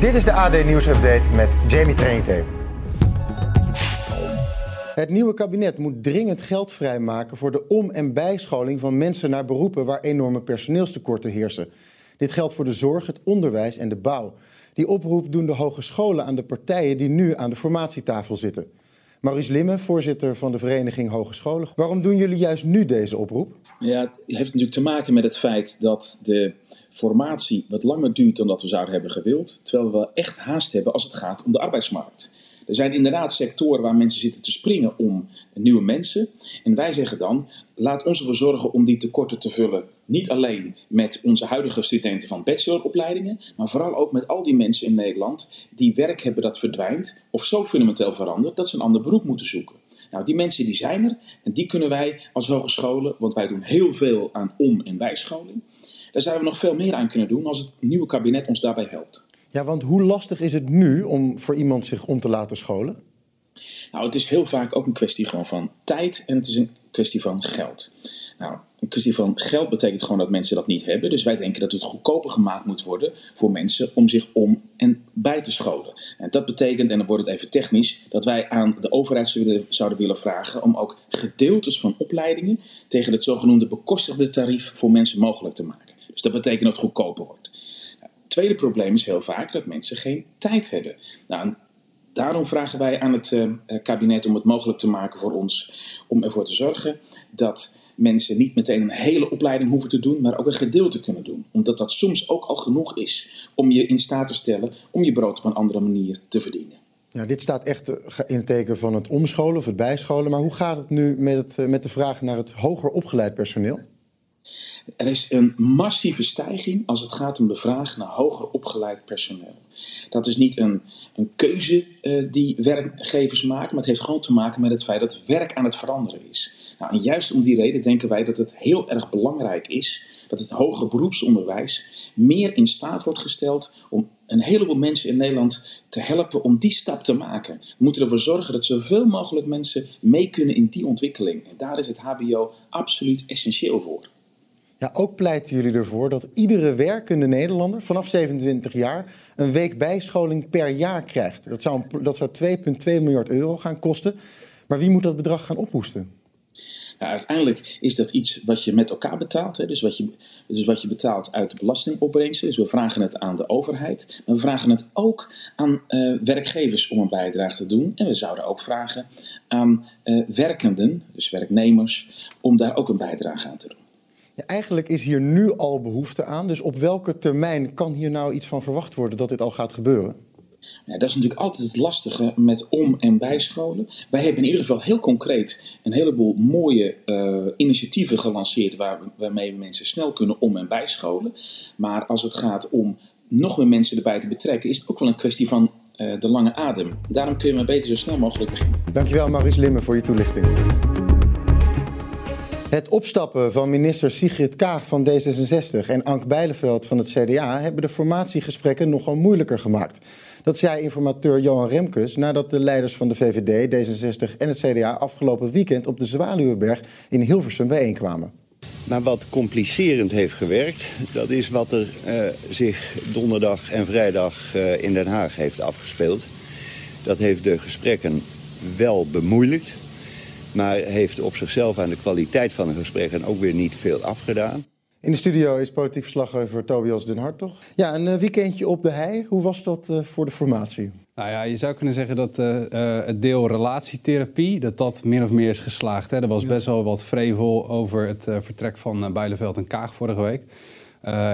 Dit is de AD Nieuws Update met Jamie Trainte. Het nieuwe kabinet moet dringend geld vrijmaken voor de om- en bijscholing van mensen naar beroepen waar enorme personeelstekorten heersen. Dit geldt voor de zorg, het onderwijs en de bouw. Die oproep doen de hogescholen aan de partijen die nu aan de formatietafel zitten. Maurice Limme, voorzitter van de Vereniging Hogescholen. Waarom doen jullie juist nu deze oproep? Ja, het heeft natuurlijk te maken met het feit dat de formatie wat langer duurt dan dat we zouden hebben gewild. Terwijl we echt haast hebben als het gaat om de arbeidsmarkt. Er zijn inderdaad sectoren waar mensen zitten te springen om nieuwe mensen. En wij zeggen dan, laat ons ervoor zorgen om die tekorten te vullen. Niet alleen met onze huidige studenten van bacheloropleidingen, maar vooral ook met al die mensen in Nederland die werk hebben dat verdwijnt of zo fundamenteel verandert dat ze een ander beroep moeten zoeken. Nou, die mensen die zijn er en die kunnen wij als hogescholen, want wij doen heel veel aan om- en bijscholing. Daar zouden we nog veel meer aan kunnen doen als het nieuwe kabinet ons daarbij helpt. Ja, want hoe lastig is het nu om voor iemand zich om te laten scholen? Nou, het is heel vaak ook een kwestie gewoon van tijd en het is een kwestie van geld. Nou, een kwestie van geld betekent gewoon dat mensen dat niet hebben. Dus wij denken dat het goedkoper gemaakt moet worden voor mensen om zich om en bij te scholen. En dat betekent, en dan wordt het even technisch, dat wij aan de overheid zouden willen vragen om ook gedeeltes van opleidingen tegen het zogenoemde bekostigde tarief voor mensen mogelijk te maken. Dus dat betekent dat het goedkoper wordt. Het tweede probleem is heel vaak dat mensen geen tijd hebben. Nou, daarom vragen wij aan het uh, kabinet om het mogelijk te maken voor ons om ervoor te zorgen dat mensen niet meteen een hele opleiding hoeven te doen, maar ook een gedeelte kunnen doen. Omdat dat soms ook al genoeg is om je in staat te stellen om je brood op een andere manier te verdienen. Ja, dit staat echt in het teken van het omscholen of het bijscholen. Maar hoe gaat het nu met, het, met de vraag naar het hoger opgeleid personeel? Er is een massieve stijging als het gaat om de vraag naar hoger opgeleid personeel. Dat is niet een, een keuze uh, die werkgevers maken, maar het heeft gewoon te maken met het feit dat werk aan het veranderen is. Nou, en juist om die reden denken wij dat het heel erg belangrijk is dat het hoger beroepsonderwijs meer in staat wordt gesteld om een heleboel mensen in Nederland te helpen om die stap te maken. We moeten ervoor zorgen dat zoveel mogelijk mensen mee kunnen in die ontwikkeling. En daar is het HBO absoluut essentieel voor. Ja, ook pleiten jullie ervoor dat iedere werkende Nederlander vanaf 27 jaar een week bijscholing per jaar krijgt. Dat zou, dat zou 2,2 miljard euro gaan kosten. Maar wie moet dat bedrag gaan ophoesten? Nou, uiteindelijk is dat iets wat je met elkaar betaalt. Hè? Dus, wat je, dus wat je betaalt uit de belastingopbrengsten. Dus we vragen het aan de overheid. Maar we vragen het ook aan uh, werkgevers om een bijdrage te doen. En we zouden ook vragen aan uh, werkenden, dus werknemers, om daar ook een bijdrage aan te doen. Ja, eigenlijk is hier nu al behoefte aan. Dus op welke termijn kan hier nou iets van verwacht worden dat dit al gaat gebeuren? Ja, dat is natuurlijk altijd het lastige met om- en bijscholen. Wij hebben in ieder geval heel concreet een heleboel mooie uh, initiatieven gelanceerd waar, waarmee we mensen snel kunnen om- en bijscholen. Maar als het gaat om nog meer mensen erbij te betrekken, is het ook wel een kwestie van uh, de lange adem. Daarom kun je maar beter zo snel mogelijk beginnen. Dankjewel Maurice Limme voor je toelichting. Het opstappen van minister Sigrid Kaag van D66 en Ank Bijleveld van het CDA hebben de formatiegesprekken nogal moeilijker gemaakt. Dat zei informateur Johan Remkes nadat de leiders van de VVD, D66 en het CDA afgelopen weekend op de Zwaluwenberg in Hilversum bijeenkwamen. Maar wat complicerend heeft gewerkt, dat is wat er uh, zich donderdag en vrijdag uh, in Den Haag heeft afgespeeld. Dat heeft de gesprekken wel bemoeilijkt, maar heeft op zichzelf aan de kwaliteit van de gesprekken ook weer niet veel afgedaan. In de studio is politiek verslaggever Tobias Den Hartog. Ja, een weekendje op de hei. Hoe was dat uh, voor de formatie? Nou ja, je zou kunnen zeggen dat uh, uh, het deel relatietherapie, dat dat min of meer is geslaagd. Hè. Er was ja. best wel wat vrevel over het vertrek van uh, Bijleveld en Kaag vorige week.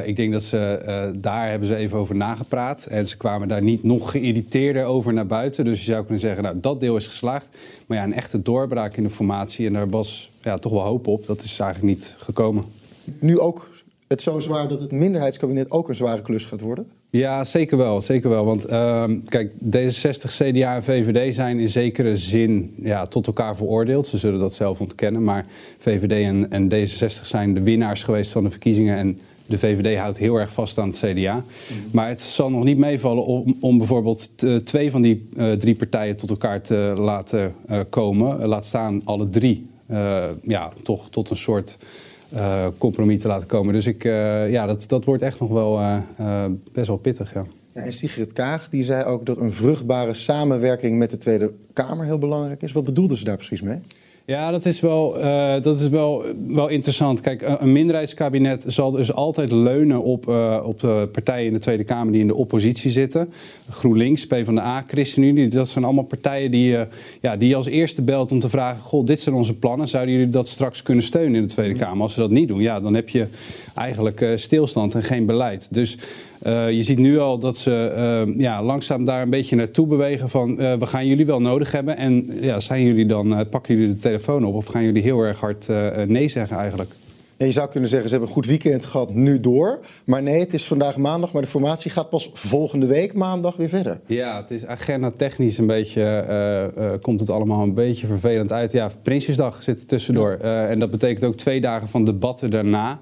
Ik denk dat ze daar hebben ze even over nagepraat. En ze kwamen daar niet nog geïrriteerder over naar buiten. Dus je zou kunnen zeggen, nou, dat deel is geslaagd. Maar ja, een echte doorbraak in de formatie. En daar was ja, toch wel hoop op. Dat is eigenlijk niet gekomen. Nu ook het zo zwaar dat het minderheidskabinet ook een zware klus gaat worden? Ja, zeker wel. Zeker wel. Want uh, kijk, D66, CDA en VVD zijn in zekere zin ja, tot elkaar veroordeeld. Ze zullen dat zelf ontkennen. Maar VVD en, en D66 zijn de winnaars geweest van de verkiezingen. En de VVD houdt heel erg vast aan het CDA. Maar het zal nog niet meevallen om, om bijvoorbeeld twee van die uh, drie partijen tot elkaar te laten uh, komen. laat staan alle drie. Ja, toch tot een soort compromis te laten komen. Dus ik, ja, dat, dat wordt echt nog wel best wel pittig. Ja. Ja, en Sigrid Kaag die zei ook dat een vruchtbare samenwerking met de Tweede Kamer heel belangrijk is. Wat bedoelde ze daar precies mee? Ja, dat is wel, uh, dat is wel, wel interessant. Kijk, een minderheidskabinet zal dus altijd leunen op, uh, op de partijen in de Tweede Kamer die in de oppositie zitten. GroenLinks, PvdA, ChristenUnie, dat zijn allemaal partijen die, uh, ja, die als eerste belt om te vragen... goh, dit zijn onze plannen, zouden jullie dat straks kunnen steunen in de Tweede Kamer? Als ze dat niet doen, ja, dan heb je eigenlijk stilstand en geen beleid. Dus... Je ziet nu al dat ze ja, langzaam daar een beetje naartoe bewegen van we gaan jullie wel nodig hebben. En ja, zijn jullie dan, pakken jullie de telefoon op of gaan jullie heel erg hard nee zeggen eigenlijk? Ja, je zou kunnen zeggen, ze hebben een goed weekend gehad, nu door. Maar nee, het is vandaag maandag, maar de formatie gaat pas volgende week maandag weer verder. Ja, het is agenda technisch een beetje, komt het allemaal een beetje vervelend uit. Ja, Prinsjesdag zit er tussendoor. Ja. en dat betekent ook twee dagen van debatten daarna.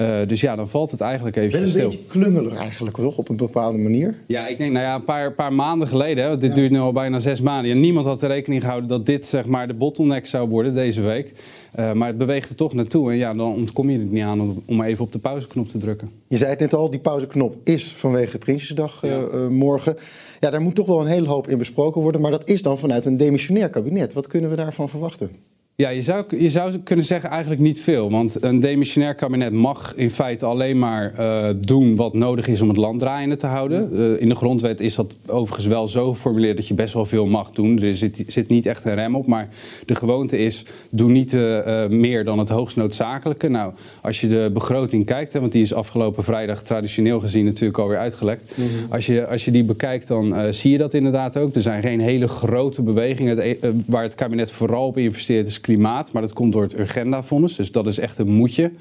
Uh, dus ja, dan valt het eigenlijk even Wel stil. een beetje klungelig eigenlijk, toch? Op een bepaalde manier. Ja, ik denk, nou ja, een paar, paar maanden geleden, hè, dit ja. duurt nu al bijna zes maanden. En niemand had er rekening gehouden dat dit zeg maar de bottleneck zou worden deze week. Uh, maar het beweegt er toch naartoe. En ja, dan ontkom je er niet aan om, om even op de pauzeknop te drukken. Je zei het net al, die pauzeknop is vanwege Prinsjesdag ja. uh, morgen. Ja, daar moet toch wel een hele hoop in besproken worden. Maar dat is dan vanuit een demissionair kabinet. Wat kunnen we daarvan verwachten? Ja, je zou, je zou kunnen zeggen eigenlijk niet veel. Want een demissionair kabinet mag in feite alleen maar uh, doen wat nodig is om het land draaiende te houden. Uh, in de grondwet is dat overigens wel zo geformuleerd dat je best wel veel mag doen. Er zit, zit niet echt een rem op. Maar de gewoonte is, doe niet uh, meer dan het hoogst noodzakelijke. Nou, als je de begroting kijkt, hè, want die is afgelopen vrijdag traditioneel gezien natuurlijk alweer uitgelekt. Mm -hmm. als, je, als je die bekijkt, dan zie je dat inderdaad ook. Er zijn geen hele grote bewegingen. Het, waar het kabinet vooral op investeert is klimaat, maar dat komt door het Urgenda-fonds. Dus dat is echt een moetje.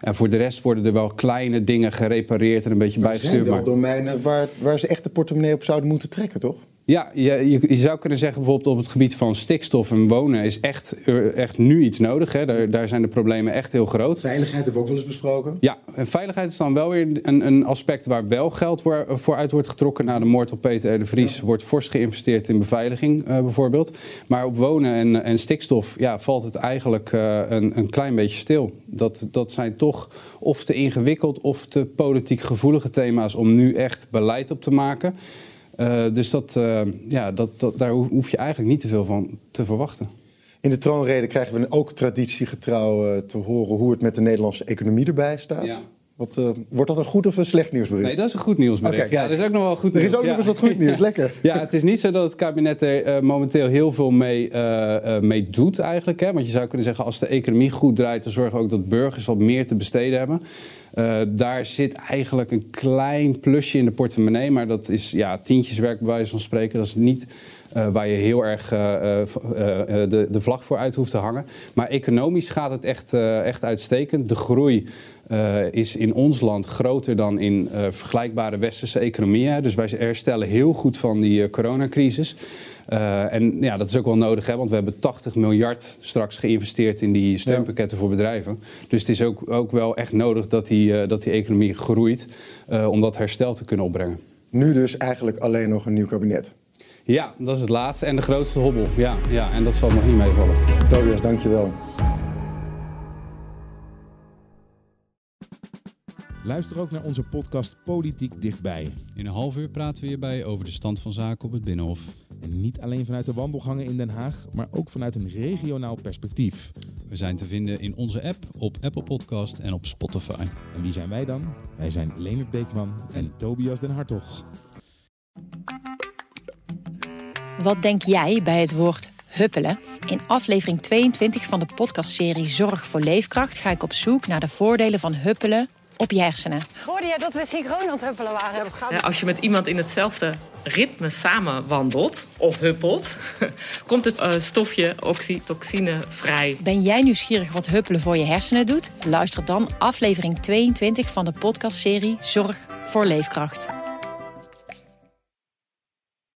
En voor de rest worden er wel kleine dingen gerepareerd en een beetje bijgestuurd. Er zijn wel domeinen waar, waar ze echt de portemonnee op zouden moeten trekken, toch? Ja, je, je, je, zou kunnen zeggen bijvoorbeeld op het gebied van stikstof en wonen is echt, echt nu iets nodig. Hè. Daar, daar zijn de problemen echt heel groot. Veiligheid hebben we ook wel eens besproken. Ja, en veiligheid is dan wel weer een, een aspect waar wel geld voor, voor uit wordt getrokken. Na de moord op Peter R. de Vries ja. wordt fors geïnvesteerd in beveiliging uh, bijvoorbeeld. Maar op wonen en, en stikstof ja, valt het eigenlijk uh, een, een klein beetje stil. Dat, dat zijn toch of te ingewikkeld of te politiek gevoelige thema's om nu echt beleid op te maken. Uh, dus dat, uh, ja, dat, dat, daar hoef je eigenlijk niet te veel van te verwachten. In de troonrede krijgen we ook traditiegetrouw uh, te horen hoe het met de Nederlandse economie erbij staat. Ja. Wat, wordt dat een goed of een slecht nieuwsbericht? Nee, dat is een goed nieuwsbericht. Okay, ja, er is ook nog wel goed nieuws. Er is ook ja. nog eens wat goed nieuws, lekker. Ja, het is niet zo dat het kabinet er momenteel heel veel mee, mee doet eigenlijk. Hè? Want je zou kunnen zeggen, als de economie goed draait... dan zorgen we ook dat burgers wat meer te besteden hebben. Daar zit eigenlijk een klein plusje in de portemonnee, maar dat is ja, tientjeswerk bij wijze van spreken. Dat is niet uh, waar je heel erg uh, de, de vlag voor uit hoeft te hangen. Maar economisch gaat het echt, echt uitstekend. De groei is in ons land groter dan in vergelijkbare westerse economieën. Dus wij herstellen heel goed van die coronacrisis. Uh, en ja, dat is ook wel nodig, hè, want we hebben 80 miljard straks geïnvesteerd in die steunpakketten ja. voor bedrijven. Dus het is ook, ook wel echt nodig dat die, dat die economie groeit om dat herstel te kunnen opbrengen. Nu dus eigenlijk alleen nog een nieuw kabinet. Ja, dat is het laatste en de grootste hobbel. Ja, ja en dat zal nog niet meevallen. Tobias, dankjewel. Luister ook naar onze podcast Politiek Dichtbij. In een half uur praten we hierbij over de stand van zaken op het Binnenhof. En niet alleen vanuit de wandelgangen in Den Haag, maar ook vanuit een regionaal perspectief. We zijn te vinden in onze app, op Apple Podcast en op Spotify. En wie zijn wij dan? Wij zijn Leonard Beekman en Tobias den Hartog. Wat denk jij bij het woord huppelen? In aflevering 22 van de podcastserie Zorg voor Leefkracht ga ik op zoek naar de voordelen van huppelen op je hersenen. Hoorde jij dat we synchroon aan het huppelen waren? Ja, als je met iemand in hetzelfde ritme samen wandelt of huppelt, komt het uh, stofje oxytocine vrij. Ben jij nieuwsgierig wat huppelen voor je hersenen doet? Luister dan aflevering 22 van de podcastserie Zorg voor Leefkracht.